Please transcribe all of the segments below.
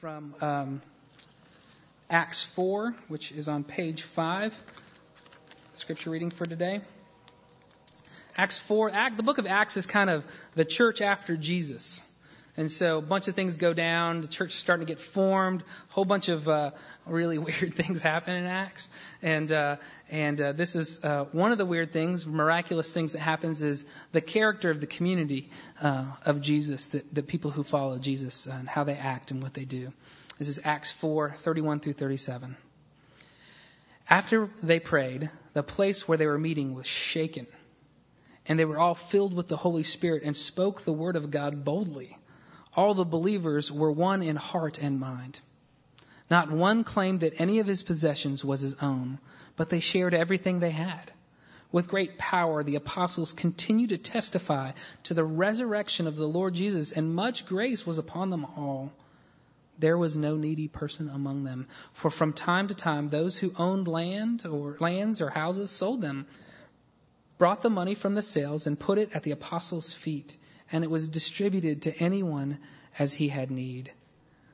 from um, Acts 4, which is on page 5. Scripture reading for today. Acts 4, Act, the book of Acts is kind of the church after Jesus. And so a bunch of things go down. The church is starting to get formed. A whole bunch of uh, really weird things happen in Acts. And uh, and uh, this is uh, one of the weird things, miraculous things that happens is the character of the community uh, of Jesus, the, the people who follow Jesus and how they act and what they do. This is Acts 4, 31 through 37. After they prayed, the place where they were meeting was shaken, and they were all filled with the Holy Spirit and spoke the word of God boldly. All the believers were one in heart and mind. Not one claimed that any of his possessions was his own, but they shared everything they had. With great power, the apostles continued to testify to the resurrection of the Lord Jesus, and much grace was upon them all. There was no needy person among them, for from time to time those who owned land or lands or houses sold them, brought the money from the sales and put it at the apostles' feet and it was distributed to anyone as he had need.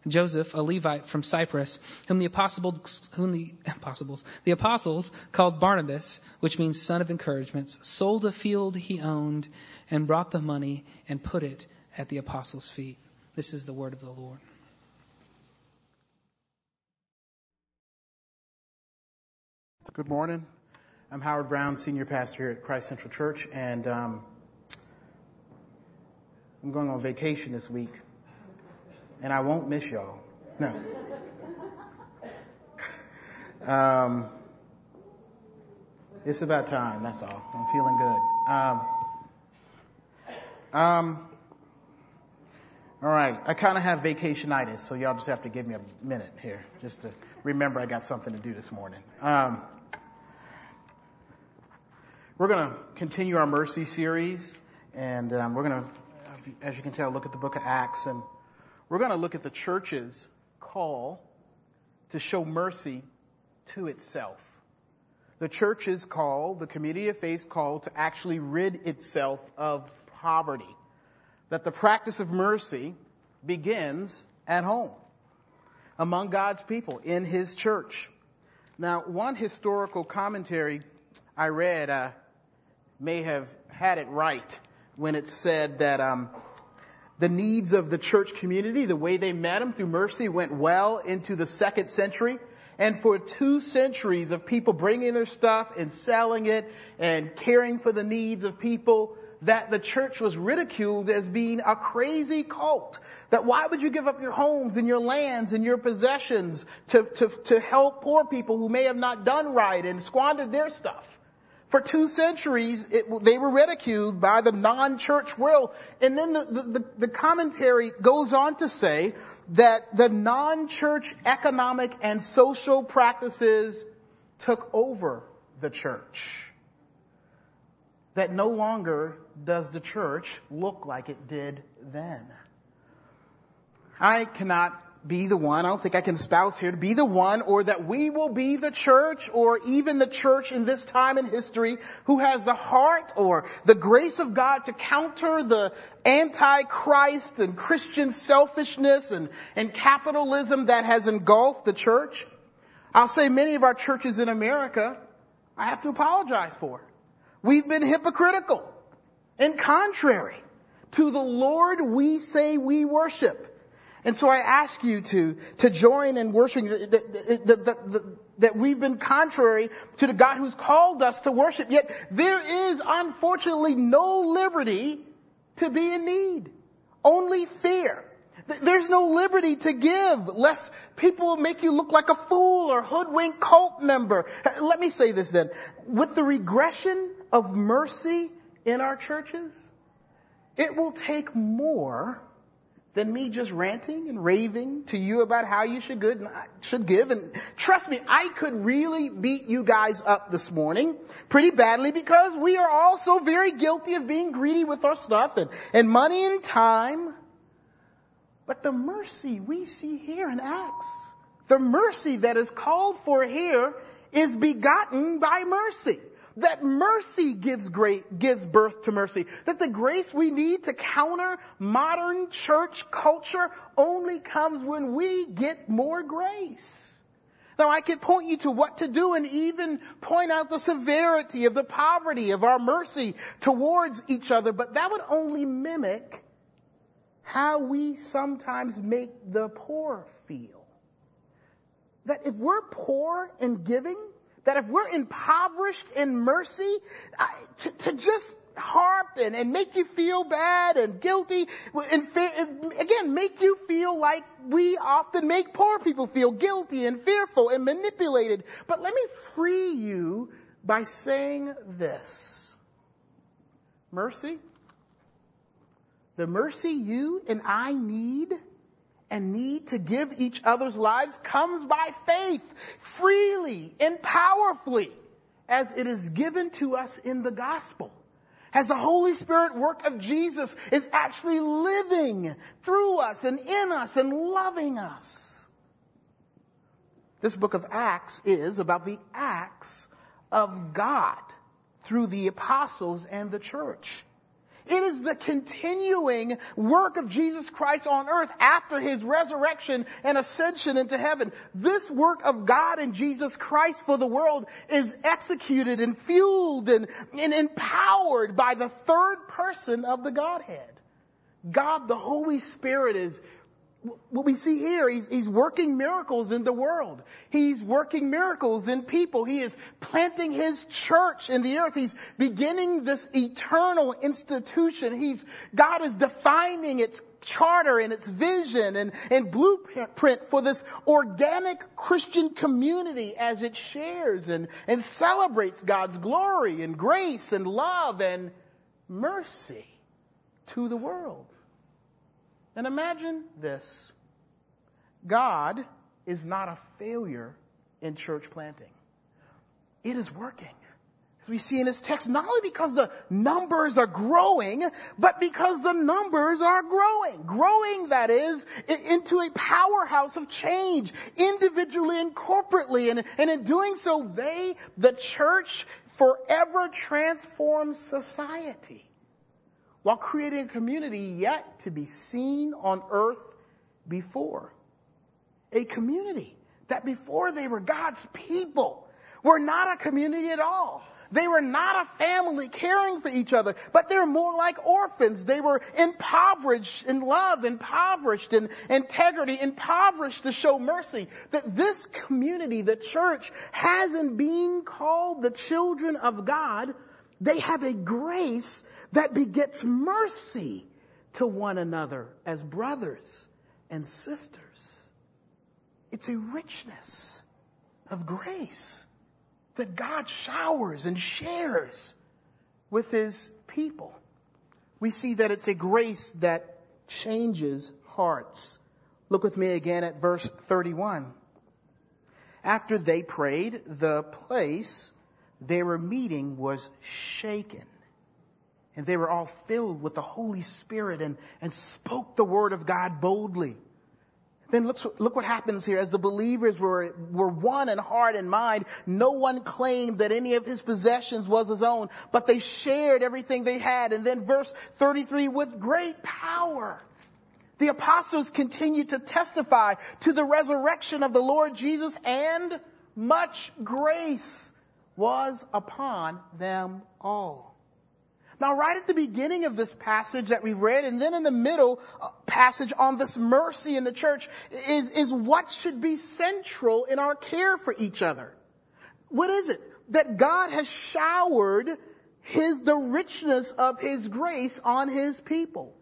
Joseph, a Levite from Cyprus, whom the apostles, whom the the apostles called Barnabas, which means son of encouragements, sold a field he owned and brought the money and put it at the apostles' feet. This is the word of the Lord. Good morning. I'm Howard Brown, senior pastor here at Christ Central Church, and um, I'm going on vacation this week, and I won't miss y'all. No. um, it's about time. That's all. I'm feeling good. Um, um, all right. I kind of have vacationitis, so y'all just have to give me a minute here, just to remember I got something to do this morning. Um, we're going to continue our mercy series, and um, we're going to as you can tell, look at the book of Acts, and we're going to look at the church's call to show mercy to itself. The church's call, the community of faith's call to actually rid itself of poverty. That the practice of mercy begins at home, among God's people, in His church. Now, one historical commentary I read uh, may have had it right when it said that um, the needs of the church community, the way they met them through mercy, went well into the second century. And for two centuries of people bringing their stuff and selling it and caring for the needs of people, that the church was ridiculed as being a crazy cult. That why would you give up your homes and your lands and your possessions to, to, to help poor people who may have not done right and squandered their stuff? For two centuries, it, they were ridiculed by the non-church world. And then the, the, the commentary goes on to say that the non-church economic and social practices took over the church. That no longer does the church look like it did then. I cannot be the one, I don't think I can espouse here to be the one or that we will be the church or even the church in this time in history who has the heart or the grace of God to counter the anti-Christ and Christian selfishness and, and capitalism that has engulfed the church. I'll say many of our churches in America, I have to apologize for. We've been hypocritical and contrary to the Lord we say we worship. And so I ask you to, to join in worshiping that, that that we've been contrary to the God who's called us to worship. Yet there is unfortunately no liberty to be in need. Only fear. There's no liberty to give, lest people make you look like a fool or hoodwink cult member. Let me say this then. With the regression of mercy in our churches, it will take more than me just ranting and raving to you about how you should good should give. And trust me, I could really beat you guys up this morning pretty badly because we are all so very guilty of being greedy with our stuff and, and money and time. But the mercy we see here in Acts, the mercy that is called for here is begotten by mercy. That mercy gives great, gives birth to mercy. That the grace we need to counter modern church culture only comes when we get more grace. Now I could point you to what to do and even point out the severity of the poverty of our mercy towards each other, but that would only mimic how we sometimes make the poor feel. That if we're poor in giving, that if we're impoverished in mercy, to, to just harp and, and make you feel bad and guilty, and again, make you feel like we often make poor people feel guilty and fearful and manipulated. But let me free you by saying this. Mercy, the mercy you and I need and need to give each other's lives comes by faith, freely and powerfully, as it is given to us in the gospel. As the Holy Spirit work of Jesus is actually living through us and in us and loving us. This book of Acts is about the acts of God through the apostles and the church. It is the continuing work of Jesus Christ on earth after his resurrection and ascension into heaven. This work of God and Jesus Christ for the world is executed and fueled and, and empowered by the third person of the Godhead. God, the Holy Spirit is what we see here, he's, he's working miracles in the world. He's working miracles in people. He is planting his church in the earth. He's beginning this eternal institution. He's, God is defining its charter and its vision and, and blueprint for this organic Christian community as it shares and, and celebrates God's glory and grace and love and mercy to the world. And imagine this. God is not a failure in church planting. It is working. As we see in this text, not only because the numbers are growing, but because the numbers are growing. Growing, that is, into a powerhouse of change, individually and corporately. And, and in doing so, they, the church, forever transforms society while creating a community yet to be seen on earth before. A community that before they were God's people were not a community at all. They were not a family caring for each other, but they were more like orphans. They were impoverished in love, impoverished in integrity, impoverished to show mercy. That this community, the church, has in being called the children of God, they have a grace that begets mercy to one another as brothers and sisters. It's a richness of grace that God showers and shares with his people. We see that it's a grace that changes hearts. Look with me again at verse 31. After they prayed, the place they were meeting was shaken and they were all filled with the Holy Spirit and, and spoke the word of God boldly. Then look, look what happens here. As the believers were, were one in heart and mind, no one claimed that any of his possessions was his own, but they shared everything they had. And then verse 33, with great power, the apostles continued to testify to the resurrection of the Lord Jesus and much grace was upon them all. Now, right at the beginning of this passage that we've read, and then in the middle uh, passage on this mercy in the church, is, is what should be central in our care for each other. What is it? That God has showered his, the richness of his grace on his people.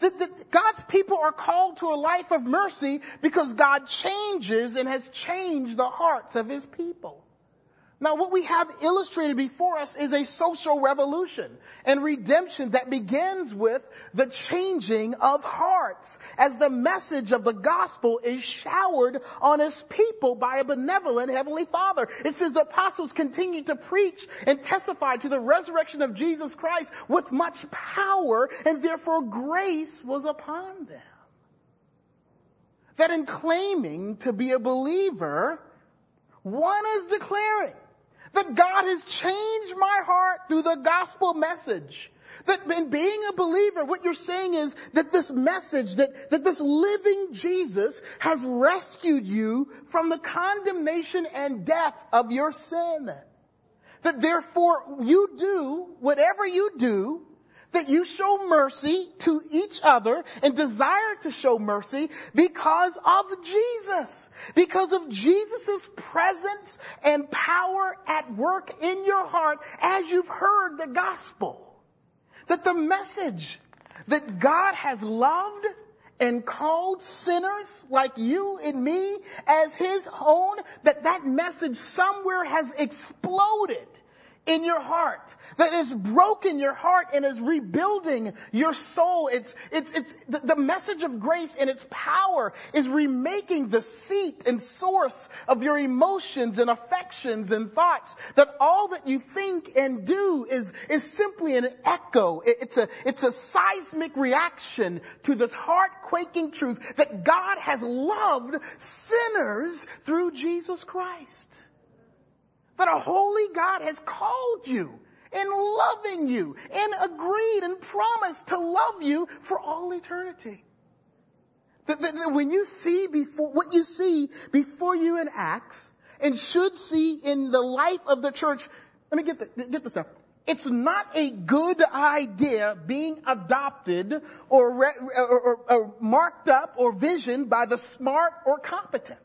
That, that God's people are called to a life of mercy because God changes and has changed the hearts of his people. Now what we have illustrated before us is a social revolution and redemption that begins with the changing of hearts as the message of the gospel is showered on his people by a benevolent heavenly father. It says the apostles continued to preach and testify to the resurrection of Jesus Christ with much power and therefore grace was upon them. That in claiming to be a believer, one is declaring That God has changed my heart through the gospel message. That in being a believer, what you're saying is that this message, that, that this living Jesus has rescued you from the condemnation and death of your sin. That therefore you do whatever you do that you show mercy to each other and desire to show mercy because of Jesus. Because of Jesus' presence and power at work in your heart as you've heard the gospel. That the message that God has loved and called sinners like you and me as his own, that that message somewhere has exploded in your heart That is broken your heart and is rebuilding your soul. It's, it's, it's the, the, message of grace and its power is remaking the seat and source of your emotions and affections and thoughts that all that you think and do is, is simply an echo. it's a, it's a seismic reaction to this heart quaking truth that God has loved sinners through Jesus Christ. That a holy God has called you and loving you and agreed and promised to love you for all eternity. That, that, that when you see before, what you see before you in Acts and should see in the life of the church, let me get, the, get this up. It's not a good idea being adopted or, re, or, or, or marked up or visioned by the smart or competent.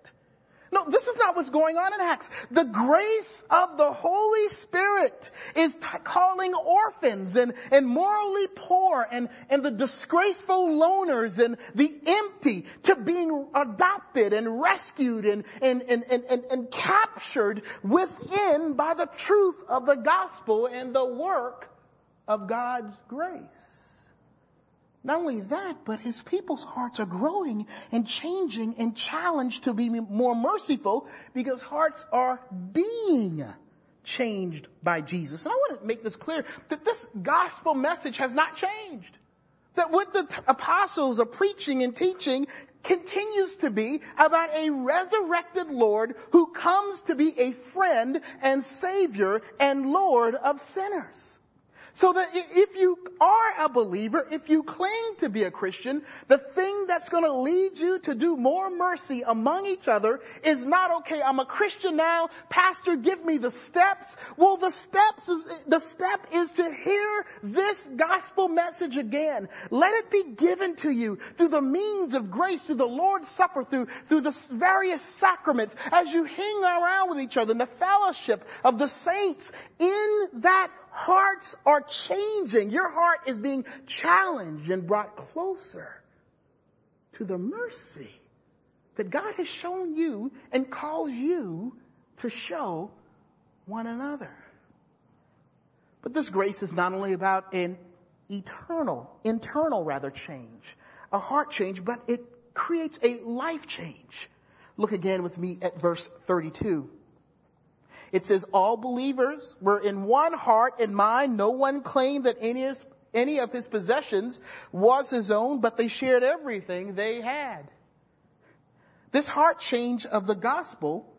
No, this is not what's going on in Acts. The grace of the Holy Spirit is t- calling orphans and, and morally poor and, and the disgraceful loners and the empty to being adopted and rescued and, and, and, and, and, and captured within by the truth of the gospel and the work of God's grace. Not only that, but his people's hearts are growing and changing and challenged to be more merciful because hearts are being changed by Jesus. And I want to make this clear that this gospel message has not changed. That what the t- apostles are preaching and teaching continues to be about a resurrected Lord who comes to be a friend and savior and Lord of sinners. So that if you are a believer, if you claim to be a Christian, the thing that's going to lead you to do more mercy among each other is not, okay, I'm a Christian now, pastor, give me the steps. Well, the steps is, the step is to hear this gospel message again. Let it be given to you through the means of grace, through the Lord's Supper, through, through the various sacraments, as you hang around with each other in the fellowship of the saints in that hearts are changing. Your heart is being challenged and brought closer to the mercy that God has shown you and calls you to show one another. But this grace is not only about an eternal, internal rather change, a heart change, but it creates a life change. Look again with me at verse 32. It says all believers were in one heart and mind. No one claimed that any of, any of his possessions was his own, but they shared everything they had. This heart change of the gospel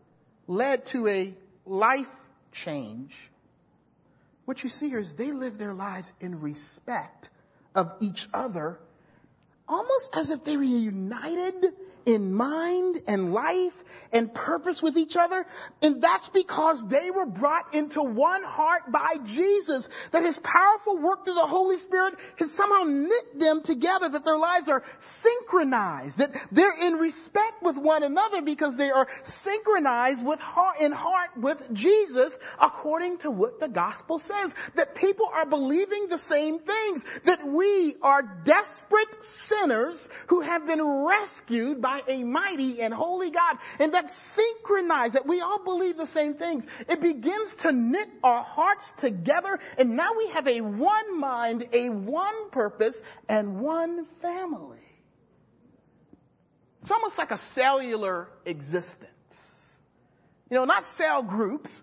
led to a life change. What you see here is they live their lives in respect of each other, almost as if they were united in mind and life and purpose with each other. And that's because they were brought into one heart by Jesus. That his powerful work through the Holy Spirit has somehow knit them together, that their lives are synchronized, that they're in respect with one another because they are synchronized with heart, in heart with Jesus according to what the gospel says. That people are believing the same things. That we are desperate sinners who have been rescued by a mighty and holy God. And that that synchronize, that we all believe the same things. It begins to knit our hearts together and now we have a one mind, a one purpose, and one family. It's almost like a cellular existence. You know, not cell groups.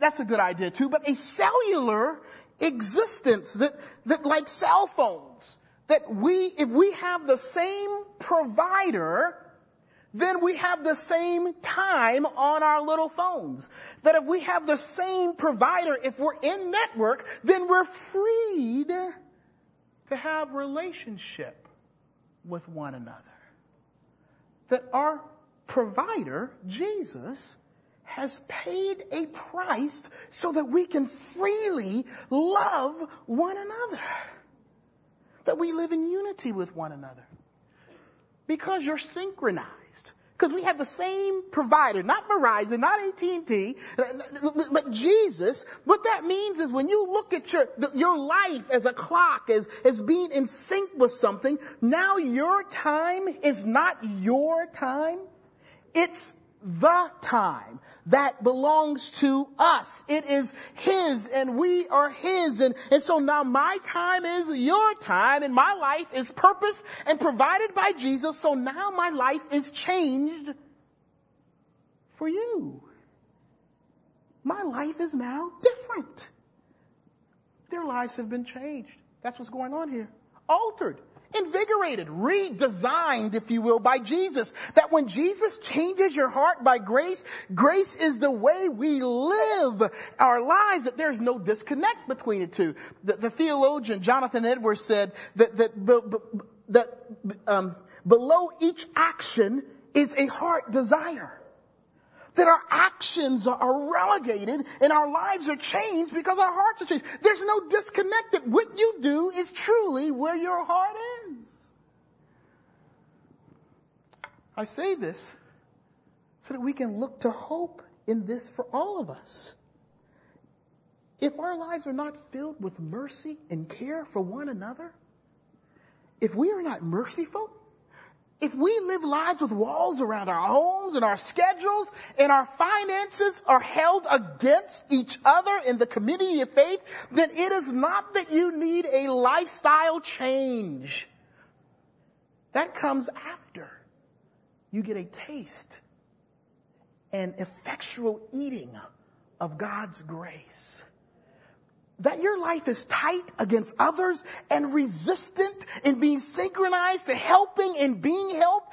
That's a good idea too, but a cellular existence that, that like cell phones, that we, if we have the same provider, then we have the same time on our little phones. That if we have the same provider, if we're in network, then we're freed to have relationship with one another. That our provider, Jesus, has paid a price so that we can freely love one another. That we live in unity with one another. Because you're synchronized. Because we have the same provider, not Verizon, not AT&T, but Jesus. What that means is when you look at your, your life as a clock, as, as being in sync with something, now your time is not your time. It's the time that belongs to us. It is His and we are His. And, and so now my time is your time and my life is purpose and provided by Jesus. So now my life is changed for you. My life is now different. Their lives have been changed. That's what's going on here. Altered invigorated, redesigned, if you will, by Jesus. That when Jesus changes your heart by grace, grace is the way we live our lives, that there's no disconnect between the two. The, the theologian Jonathan Edwards said that, that, that um, below each action is a heart desire that our actions are relegated and our lives are changed because our hearts are changed. There's no disconnect that what you do is truly where your heart is. I say this so that we can look to hope in this for all of us. If our lives are not filled with mercy and care for one another, if we are not merciful, if we live lives with walls around our homes and our schedules and our finances are held against each other in the community of faith, then it is not that you need a lifestyle change. That comes after you get a taste and effectual eating of God's grace that your life is tight against others and resistant in being synchronized to helping and being helped,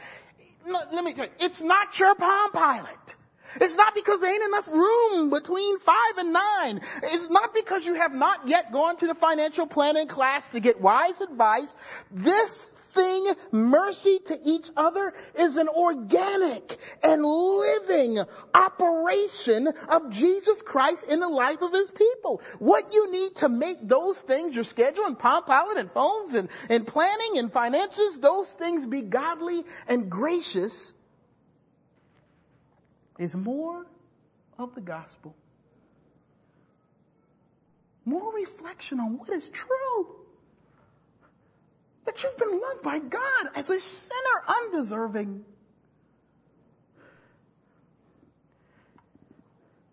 let me tell you, it's not your palm pilot. It's not because there ain't enough room between five and nine. It's not because you have not yet gone to the financial planning class to get wise advice. This thing, mercy to each other, is an organic and living operation of Jesus Christ in the life of His people. What you need to make those things, your schedule and Palm Pilot and phones and, and planning and finances, those things be godly and gracious is more of the gospel. More reflection on what is true. That you've been loved by God as a sinner undeserving.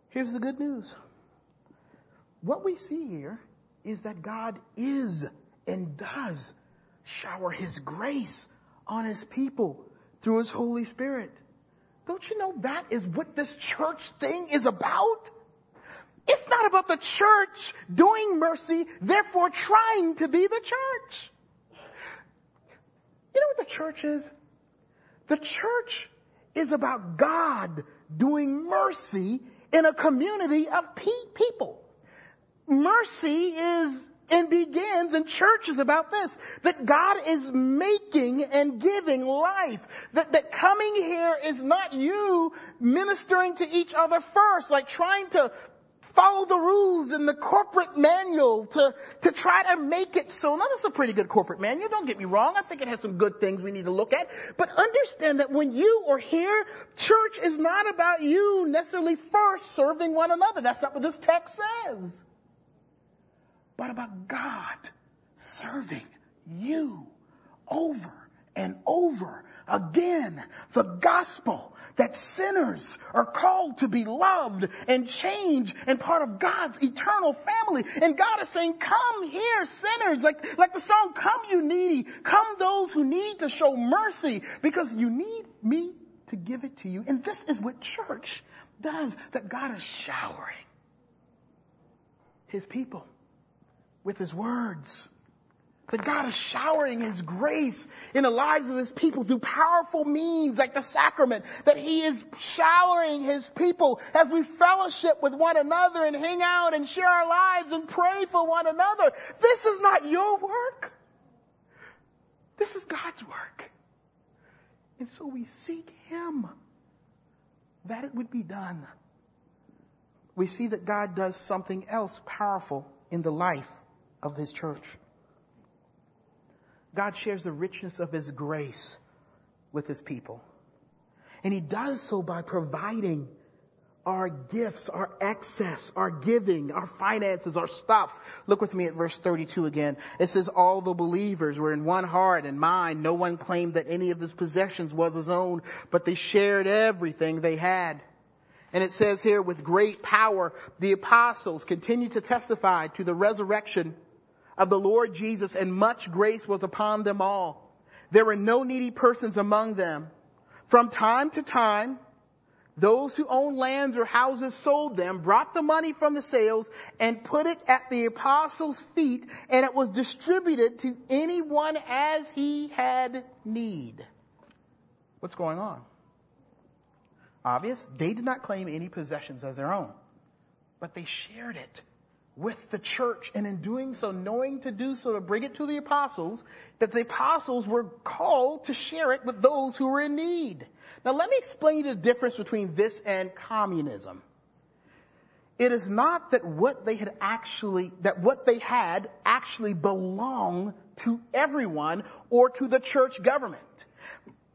Here's the good news. What we see here is that God is and does shower His grace on His people through His Holy Spirit. Don't you know that is what this church thing is about? It's not about the church doing mercy, therefore trying to be the church. You know what the church is? The church is about God doing mercy in a community of people. Mercy is and begins and church is about this. That God is making and giving life. That, that coming here is not you ministering to each other first, like trying to follow the rules in the corporate manual to, to try to make it so. Now, that's a pretty good corporate manual. Don't get me wrong. I think it has some good things we need to look at. But understand that when you are here, church is not about you necessarily first serving one another. That's not what this text says but about God serving you over and over again. The gospel that sinners are called to be loved and changed and part of God's eternal family. And God is saying, come here, sinners, like, like the song, come you needy, come those who need to show mercy because you need me to give it to you. And this is what church does, that God is showering his people with his words, That God is showering His grace in the lives of His people through powerful means like the sacrament. That He is showering His people as we fellowship with one another and hang out and share our lives and pray for one another. This is not your work. This is God's work. And so we seek Him that it would be done. We see that God does something else powerful in the life of His church. God shares the richness of His grace with His people. And He does so by providing our gifts, our excess, our giving, our finances, our stuff. Look with me at verse 32 again. It says, all the believers were in one heart and mind. No one claimed that any of his possessions was his own, but they shared everything they had. And it says here, with great power, the apostles continued to testify to the resurrection of the Lord Jesus and much grace was upon them all. There were no needy persons among them. From time to time, those who owned lands or houses sold them, brought the money from the sales, and put it at the apostles' feet, and it was distributed to anyone as he had need. What's going on? Obvious, they did not claim any possessions as their own, but they shared it with the church, and in doing so, knowing to do so, to bring it to the apostles, that the apostles were called to share it with those who were in need. Now let me explain the difference between this and communism. It is not that what they had actually, that what they had actually belonged to everyone or to the church government.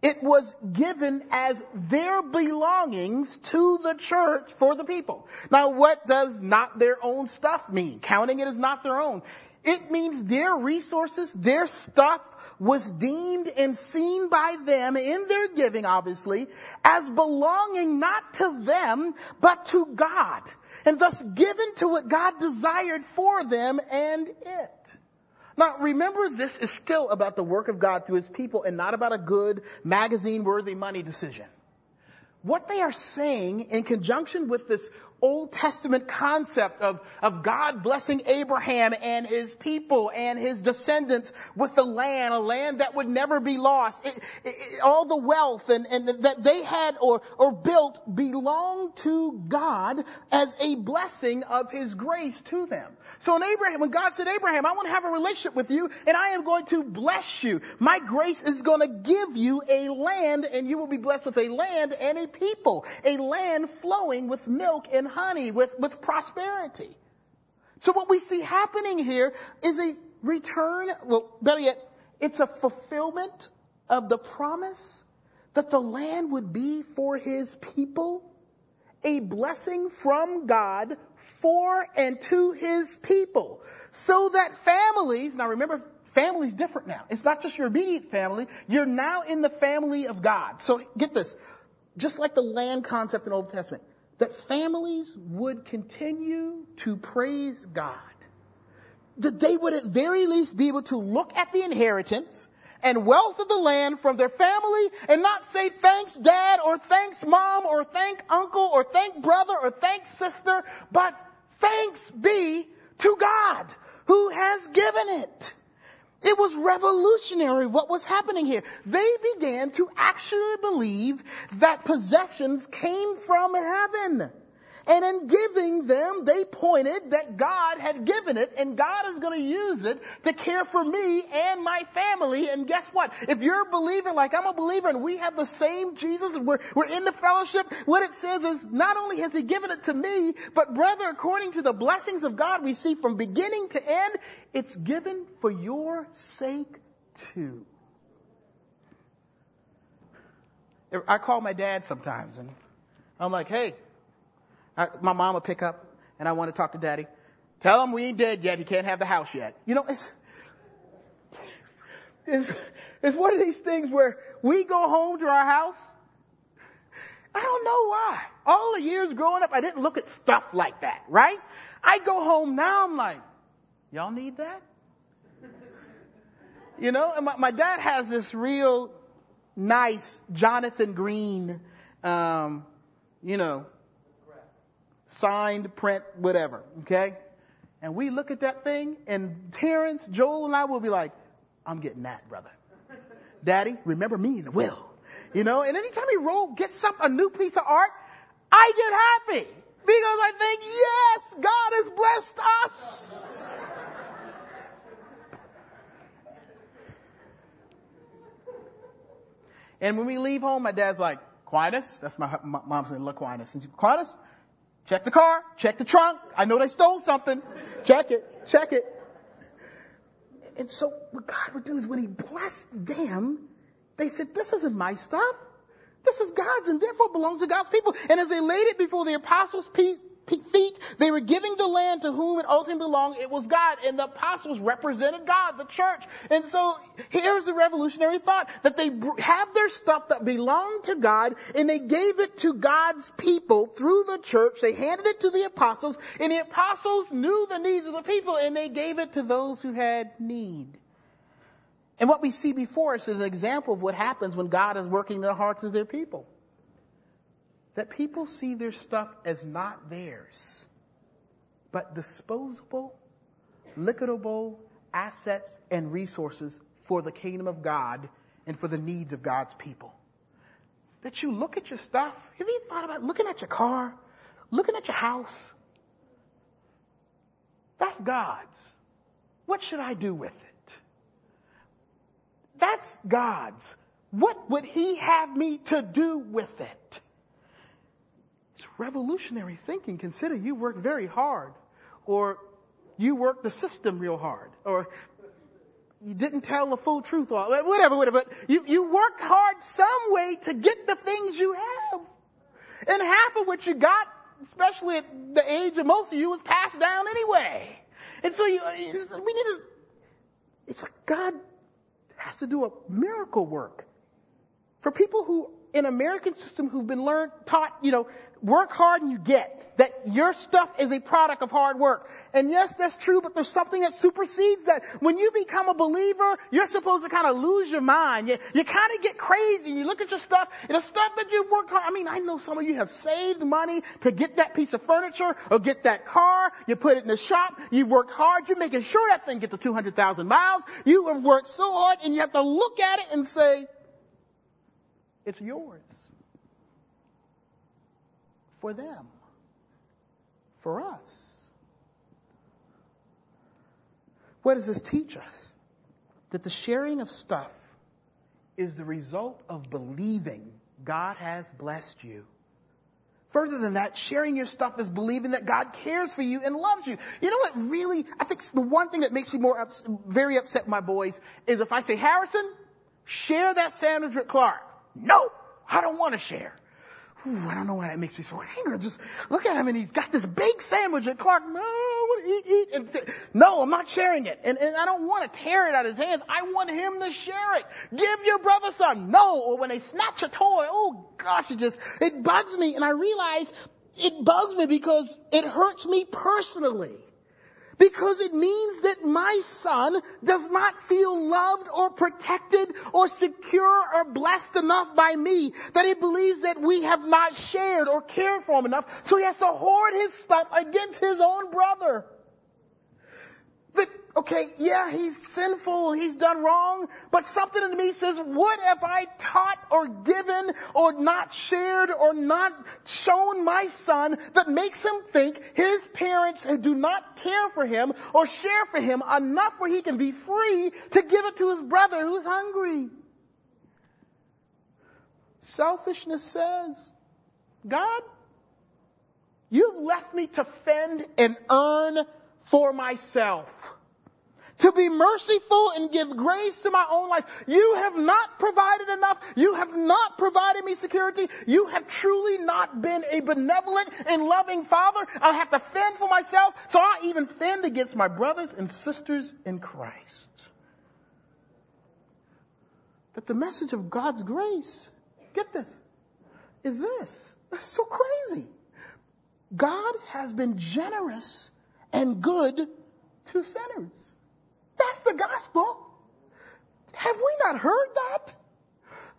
It was given as their belongings to the church for the people. Now what does not their own stuff mean? Counting it as not their own. It means their resources, their stuff was deemed and seen by them in their giving, obviously, as belonging not to them, but to God. And thus given to what God desired for them and it. Now remember this is still about the work of God through His people and not about a good magazine worthy money decision. What they are saying in conjunction with this Old Testament concept of, of God blessing Abraham and his people and his descendants with the land, a land that would never be lost. It, it, all the wealth and, and that they had or, or built belonged to God as a blessing of his grace to them. So in Abraham, when God said, Abraham, I want to have a relationship with you and I am going to bless you. My grace is going to give you a land and you will be blessed with a land and a people. A land flowing with milk and honey, with, with prosperity. So what we see happening here is a return, well, better yet, it's a fulfillment of the promise that the land would be for his people, a blessing from God for and to his people. So that families, now remember, family's different now. It's not just your immediate family. You're now in the family of God. So get this. Just like the land concept in Old Testament, that families would continue to praise God. That they would at very least be able to look at the inheritance and wealth of the land from their family and not say thanks dad or thanks mom or thank uncle or thank brother or thanks sister, but thanks be to God who has given it. It was revolutionary what was happening here. They began to actually believe that possessions came from heaven. And in giving them, they pointed that God had given it and God is going to use it to care for me and my family. And guess what? If you're a believer like I'm a believer and we have the same Jesus and we're, we're in the fellowship, what it says is not only has he given it to me, but brother, according to the blessings of God we see from beginning to end, it's given for your sake too. I call my dad sometimes and I'm like, hey, I, my mom would pick up and I want to talk to daddy. Tell him we ain't dead yet. He can't have the house yet. You know, it's, it's, it's one of these things where we go home to our house. I don't know why. All the years growing up, I didn't look at stuff like that, right? I go home now, I'm like, y'all need that? You know, and my, my dad has this real nice Jonathan Green, um, you know, signed, print, whatever, okay? And we look at that thing and Terrence, Joel and I will be like, I'm getting that, brother. Daddy, remember me in the will. You know, and anytime he roll, gets some, a new piece of art, I get happy. Because I think, yes, God has blessed us. And when we leave home, my dad's like, Aquinas, that's my, my mom's name, Aquinas. And Aquinas, check the car, check the trunk. I know they stole something. Check it, check it. And so what God would do is when he blessed them, they said, this isn't my stuff. This is God's and therefore belongs to God's people. And as they laid it before the apostles' feet, they were giving the land to whom it ultimately belonged. It was God. And the apostles represented God, the church. And so here's the revolutionary thought that they had their stuff that belonged to God and they gave it to God's people through the church. They handed it to the apostles and the apostles knew the needs of the people and they gave it to those who had need. And what we see before us is an example of what happens when God is working in the hearts of their people. That people see their stuff as not theirs, but disposable, liquidable assets and resources for the kingdom of God and for the needs of God's people. That you look at your stuff. Have you thought about looking at your car, looking at your house? That's God's. What should I do with it? That's God's. What would He have me to do with it? It's revolutionary thinking. Consider you work very hard, or you work the system real hard, or you didn't tell the full truth, or whatever, whatever. You, you worked hard some way to get the things you have. And half of what you got, especially at the age of most of you, was passed down anyway. And so you, we need to, it's like God has to do a miracle work. For people who, in American system who've been learned, taught, you know, work hard and you get. That your stuff is a product of hard work. And yes, that's true, but there's something that supersedes that. When you become a believer, you're supposed to kind of lose your mind. You, you kind of get crazy and you look at your stuff and the stuff that you've worked hard. I mean, I know some of you have saved money to get that piece of furniture or get that car. You put it in the shop. You've worked hard. You're making sure that thing gets to 200,000 miles. You have worked so hard and you have to look at it and say, it's yours for them, for us. What does this teach us? That the sharing of stuff is the result of believing God has blessed you. Further than that, sharing your stuff is believing that God cares for you and loves you. You know what really, I think the one thing that makes me more ups, very upset, with my boys, is if I say, Harrison, share that sandwich with Clark. No, I don't want to share. Ooh, I don't know why that makes me so angry. Just look at him and he's got this big sandwich and Clark, no, eat, eat. And th- no, I'm not sharing it. And, and I don't want to tear it out of his hands. I want him to share it. Give your brother some. No. Or when they snatch a toy, oh gosh, it just, it bugs me. And I realize it bugs me because it hurts me personally. Because it means that my son does not feel loved or protected or secure or blessed enough by me that he believes that we have not shared or cared for him enough. So he has to hoard his stuff against his own brother okay, yeah, he's sinful, he's done wrong, but something in me says, what have I taught or given or not shared or not shown my son that makes him think his parents do not care for him or share for him enough where he can be free to give it to his brother who's hungry? Selfishness says, God, you've left me to fend and earn for myself to be merciful and give grace to my own life. You have not provided enough. You have not provided me security. You have truly not been a benevolent and loving father. I have to fend for myself, so I even fend against my brothers and sisters in Christ. But the message of God's grace, get this, is this. That's so crazy. God has been generous and good to sinners. That's the gospel. Have we not heard that?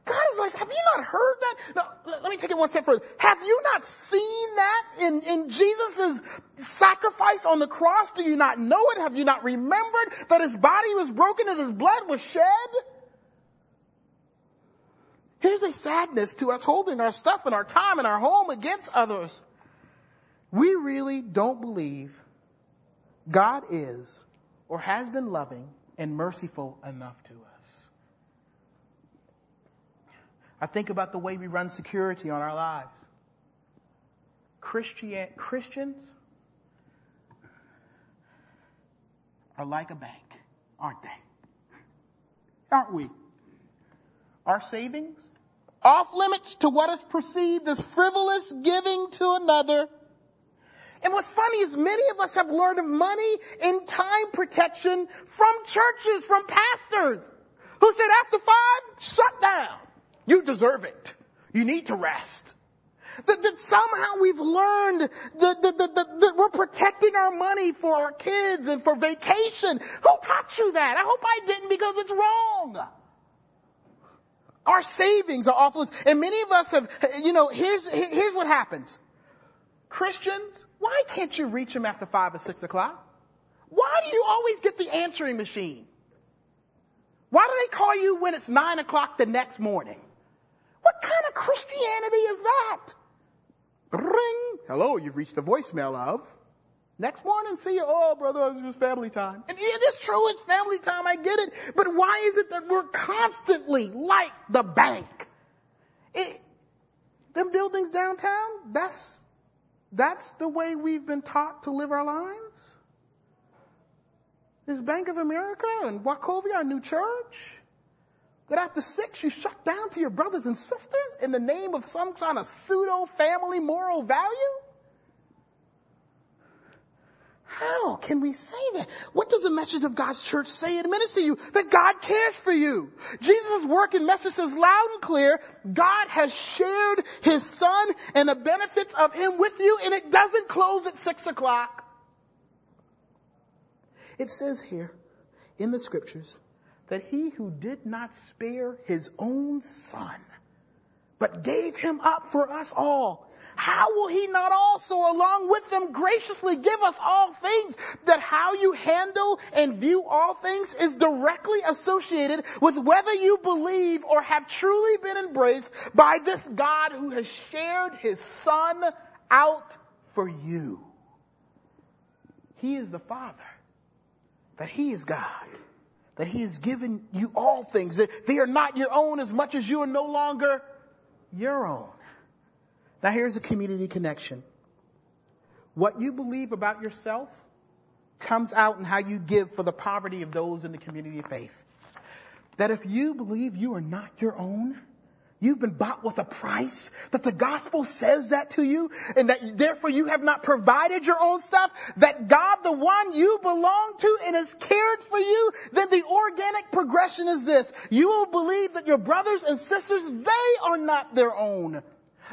God is like, have you not heard that? No, let me take it one step further. Have you not seen that in, in Jesus' sacrifice on the cross? Do you not know it? Have you not remembered that his body was broken and his blood was shed? Here's a sadness to us holding our stuff and our time and our home against others. We really don't believe God is or has been loving and merciful enough to us. I think about the way we run security on our lives. Christian, Christians are like a bank, aren't they? Aren't we? Our savings off limits to what is perceived as frivolous giving to another. And what's funny is many of us have learned money and time protection from churches, from pastors who said after five, shut down. You deserve it. You need to rest. That, that somehow we've learned that, that, that, that, we're protecting our money for our kids and for vacation. Who taught you that? I hope I didn't because it's wrong. Our savings are awful. And many of us have, you know, here's, here's what happens. Christians, why can't you reach them after five or six o'clock? Why do you always get the answering machine? Why do they call you when it's nine o'clock the next morning? What kind of Christianity is that? Ring. Hello, you've reached the voicemail of. Next morning, see you. Oh, brother, it was family time. And it is true, it's family time. I get it. But why is it that we're constantly like the bank? It, them buildings downtown, that's, that's the way we've been taught to live our lives? Is Bank of America and Wachovia our new church? that after six you shut down to your brothers and sisters in the name of some kind of pseudo family moral value? How can we say that? What does the message of God's church say and minister to you? That God cares for you. Jesus' work and message says loud and clear, God has shared His Son and the benefits of Him with you and it doesn't close at six o'clock. It says here in the scriptures that he who did not spare his own son, but gave him up for us all, how will he not also along with them graciously give us all things? That how you handle and view all things is directly associated with whether you believe or have truly been embraced by this God who has shared his son out for you. He is the Father, that he is God that he has given you all things, that they are not your own as much as you are no longer your own. Now here's a community connection. What you believe about yourself comes out in how you give for the poverty of those in the community of faith. That if you believe you are not your own, You've been bought with a price, that the gospel says that to you, and that therefore you have not provided your own stuff, that God, the one you belong to and has cared for you, then the organic progression is this. You will believe that your brothers and sisters, they are not their own.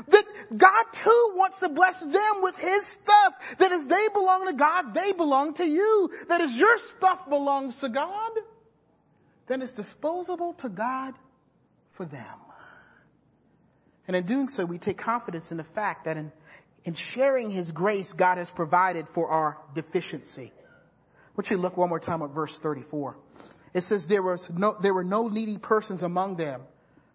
That God too wants to bless them with His stuff. That as they belong to God, they belong to you. That as your stuff belongs to God, then it's disposable to God for them. And in doing so, we take confidence in the fact that in, in sharing His grace, God has provided for our deficiency. Want you look one more time at verse 34. It says there was no, there were no needy persons among them.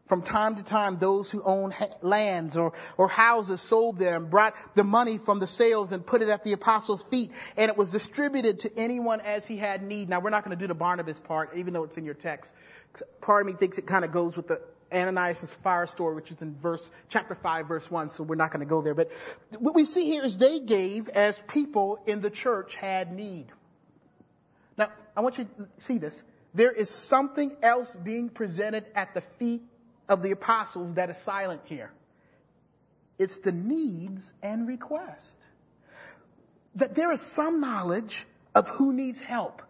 From time to time, those who owned lands or, or houses sold them, brought the money from the sales and put it at the apostles' feet, and it was distributed to anyone as he had need. Now, we're not going to do the Barnabas part, even though it's in your text. Part of me thinks it kind of goes with the Ananias and Sapphira story, which is in verse, chapter 5, verse 1, so we're not going to go there. But what we see here is they gave as people in the church had need. Now, I want you to see this. There is something else being presented at the feet of the apostles that is silent here. It's the needs and request. That there is some knowledge of who needs help.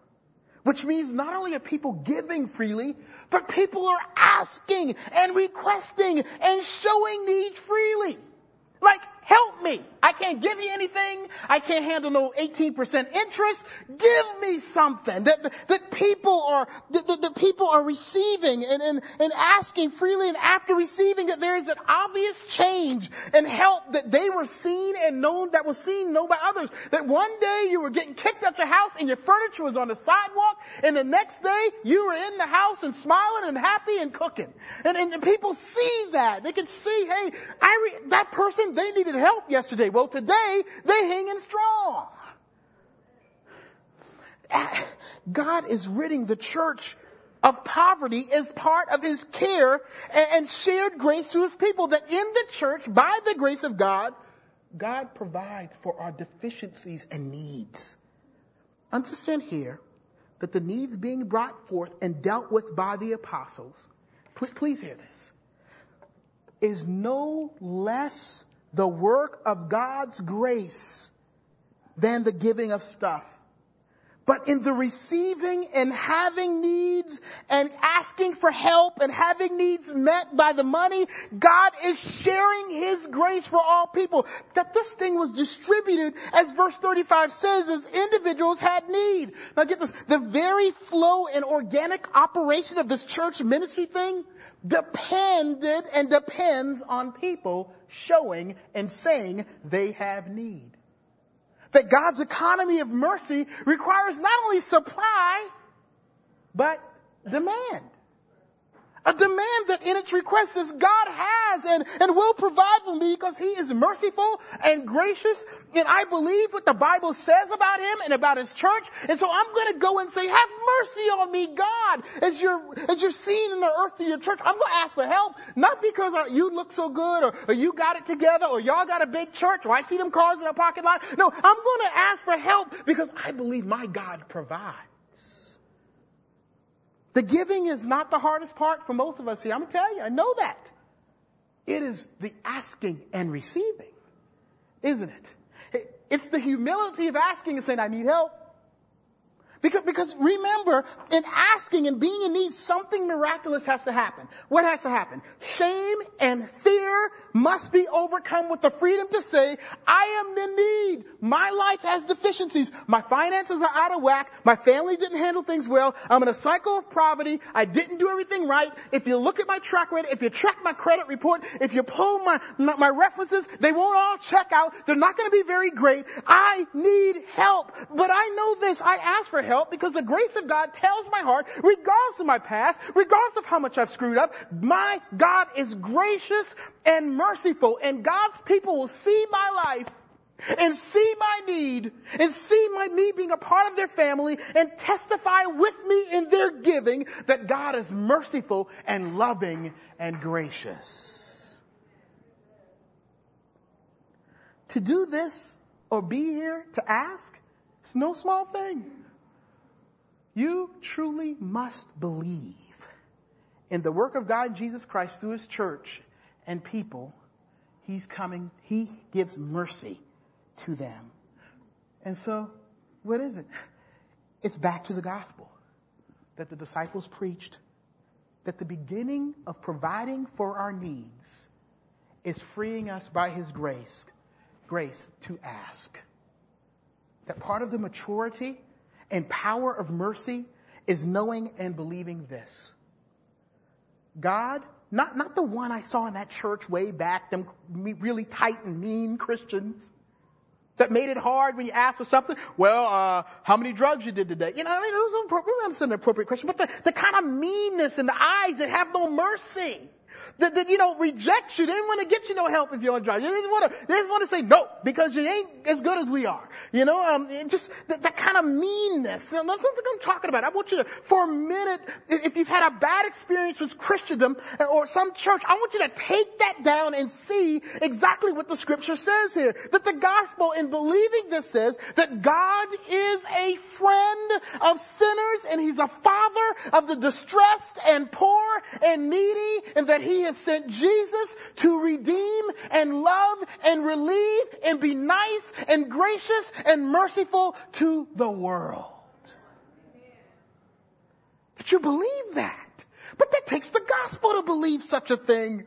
Which means not only are people giving freely, but people are asking and requesting and showing needs freely. Like, help me. I can't give you anything. I can't handle no 18% interest. Give me something that, that people are, that, that people are receiving and, and, and asking freely and after receiving it, there is an obvious change and help that they were seen and known, that was seen, known by others. That one day you were getting kicked out your house and your furniture was on the sidewalk and the next day you were in the house and smiling and happy and cooking. And, and, and people see that. They can see, hey, I re- that person, they needed help yesterday. Well, today, they hang hanging strong. God is ridding the church of poverty as part of his care and shared grace to his people that in the church, by the grace of God, God provides for our deficiencies and needs. Understand here that the needs being brought forth and dealt with by the apostles, please hear this, is no less the work of God's grace than the giving of stuff. But in the receiving and having needs and asking for help and having needs met by the money, God is sharing His grace for all people. That this thing was distributed, as verse 35 says, as individuals had need. Now get this, the very flow and organic operation of this church ministry thing depended and depends on people showing and saying they have need that God's economy of mercy requires not only supply, but demand. A demand that in its request says God has and, and will provide for me because He is merciful and gracious. And I believe what the Bible says about Him and about His church. And so I'm going to go and say, have mercy on me, God, as you're, as you're seen in the earth to your church. I'm going to ask for help, not because uh, you look so good or, or you got it together or y'all got a big church or I see them cars in a parking lot. No, I'm going to ask for help because I believe my God provides. The giving is not the hardest part for most of us here. I'm going to tell you, I know that. It is the asking and receiving, isn't it? It's the humility of asking and saying, I need help. Because, because remember, in asking and being in need, something miraculous has to happen. What has to happen? Shame and fear must be overcome with the freedom to say, I am in need. My life has deficiencies. My finances are out of whack. My family didn't handle things well. I'm in a cycle of poverty. I didn't do everything right. If you look at my track record, if you track my credit report, if you pull my, my, my references, they won't all check out. They're not going to be very great. I need help. But I know this. I ask for help help because the grace of God tells my heart, regardless of my past, regardless of how much I've screwed up, my God is gracious and merciful and God's people will see my life and see my need and see my me being a part of their family and testify with me in their giving that God is merciful and loving and gracious. To do this or be here to ask, it's no small thing. You truly must believe in the work of God, Jesus Christ, through His church and people. He's coming, He gives mercy to them. And so, what is it? It's back to the gospel that the disciples preached, that the beginning of providing for our needs is freeing us by His grace, grace to ask. That part of the maturity and power of mercy is knowing and believing this. God, not, not the one I saw in that church way back, them really tight and mean Christians that made it hard when you asked for something. Well, uh, how many drugs you did today? You know, I mean, it was appropriate, we understand the appropriate question, but the, the kind of meanness in the eyes that have no mercy that, that, you know, reject you. They didn't want to get you no help if you're on drugs. They didn't want to, they didn't want to say no because you ain't as good as we are. You know, um, just that, that kind of meanness. Now, that's something I'm talking about. I want you to, for a minute, if you've had a bad experience with Christendom or some church, I want you to take that down and see exactly what the scripture says here. That the gospel in believing this says that God is a friend of sinners and he's a father of the distressed and poor and needy and that he has sent Jesus to redeem and love and relieve and be nice and gracious and merciful to the world. But you believe that. But that takes the gospel to believe such a thing.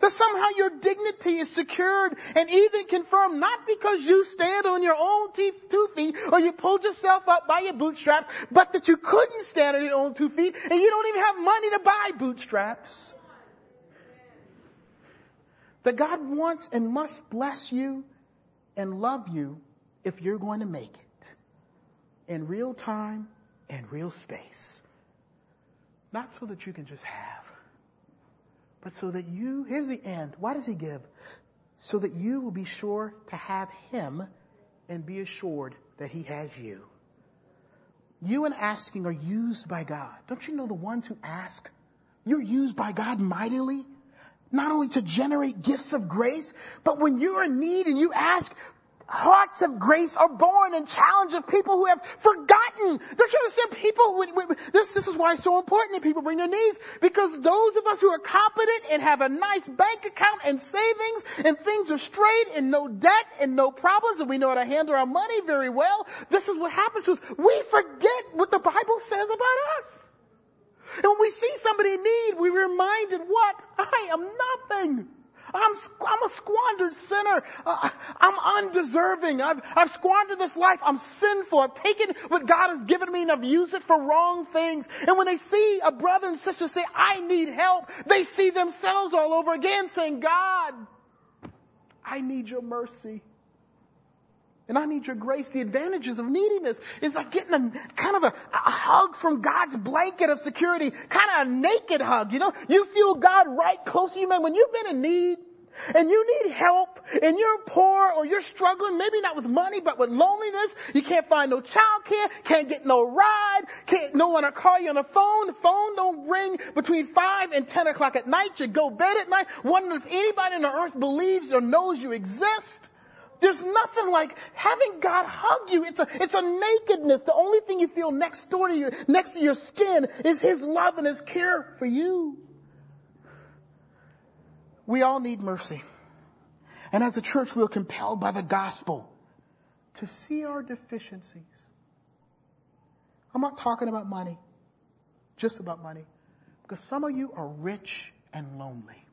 That somehow your dignity is secured and even confirmed not because you stand on your own two feet or you pulled yourself up by your bootstraps, but that you couldn't stand on your own two feet and you don't even have money to buy bootstraps. That God wants and must bless you and love you if you're going to make it in real time and real space. Not so that you can just have but so that you, here's the end. Why does he give? So that you will be sure to have him and be assured that he has you. You and asking are used by God. Don't you know the ones who ask? You're used by God mightily. Not only to generate gifts of grace, but when you're in need and you ask, hearts of grace are born and challenge of people who have forgotten. Don't you understand? People, this, this is why it's so important that people bring their needs. Because those of us who are competent and have a nice bank account and savings and things are straight and no debt and no problems and we know how to handle our money very well, this is what happens to us. We forget what the Bible says about us. And when we see somebody in need, we're reminded what? I am nothing. I'm, I'm a squandered sinner. Uh, I'm undeserving. I've, I've squandered this life. I'm sinful. I've taken what God has given me and I've used it for wrong things. And when they see a brother and sister say, I need help, they see themselves all over again saying, God, I need your mercy. And I need your grace. The advantages of neediness is like getting a kind of a, a, hug from God's blanket of security, kind of a naked hug. You know, you feel God right close to you, man. When you've been in need, and you need help and you're poor or you're struggling, maybe not with money, but with loneliness, you can't find no childcare, can't get no ride, can't no one to call you on the phone, the phone don't ring between 5 and 10 o'clock at night, you go bed at night, wondering if anybody on the earth believes or knows you exist. There's nothing like having God hug you. It's a, it's a nakedness. The only thing you feel next door to you, next to your skin is His love and His care for you. We all need mercy. And as a church, we are compelled by the gospel to see our deficiencies. I'm not talking about money, just about money. Because some of you are rich and lonely.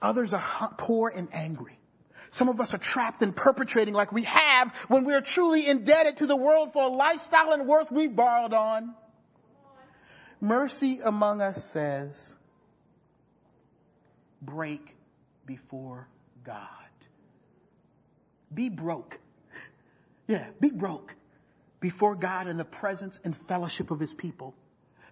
Others are poor and angry. Some of us are trapped in perpetrating like we have when we are truly indebted to the world for a lifestyle and worth we borrowed on. Mercy among us says, break before God. Be broke. Yeah, be broke before God in the presence and fellowship of His people.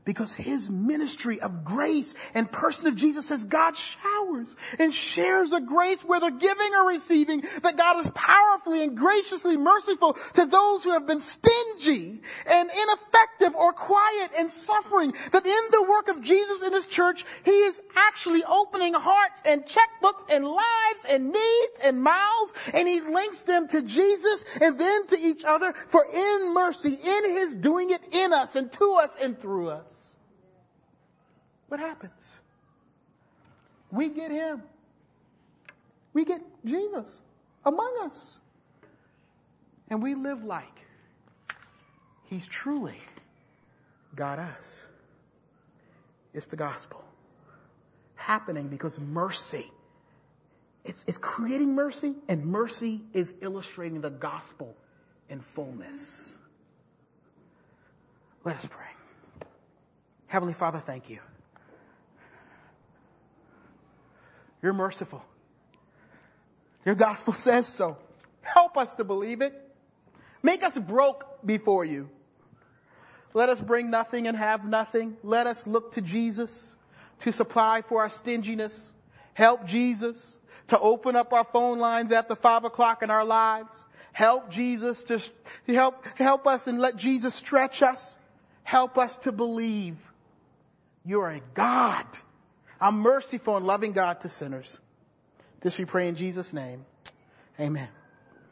Because His ministry of grace and person of Jesus says God showers and shares a grace whether giving or receiving that God is powerfully and graciously merciful to those who have been stingy and ineffective or quiet and suffering. That in the work of Jesus in His church, He is actually opening hearts and checkbooks and lives and needs and mouths and He links them to Jesus and then to each other for in mercy, in His doing it in us and to us and through us. What happens? We get Him. We get Jesus among us. And we live like He's truly got us. It's the gospel. Happening because mercy. It's, creating mercy, and mercy is illustrating the gospel in fullness. Let us pray. Heavenly Father, thank you. You're merciful. Your gospel says so. Help us to believe it. Make us broke before you. Let us bring nothing and have nothing. Let us look to Jesus to supply for our stinginess. Help Jesus to open up our phone lines after five o'clock in our lives. Help Jesus to help, help us and let Jesus stretch us. Help us to believe you are a God a merciful and loving God to sinners. This we pray in Jesus' name. Amen.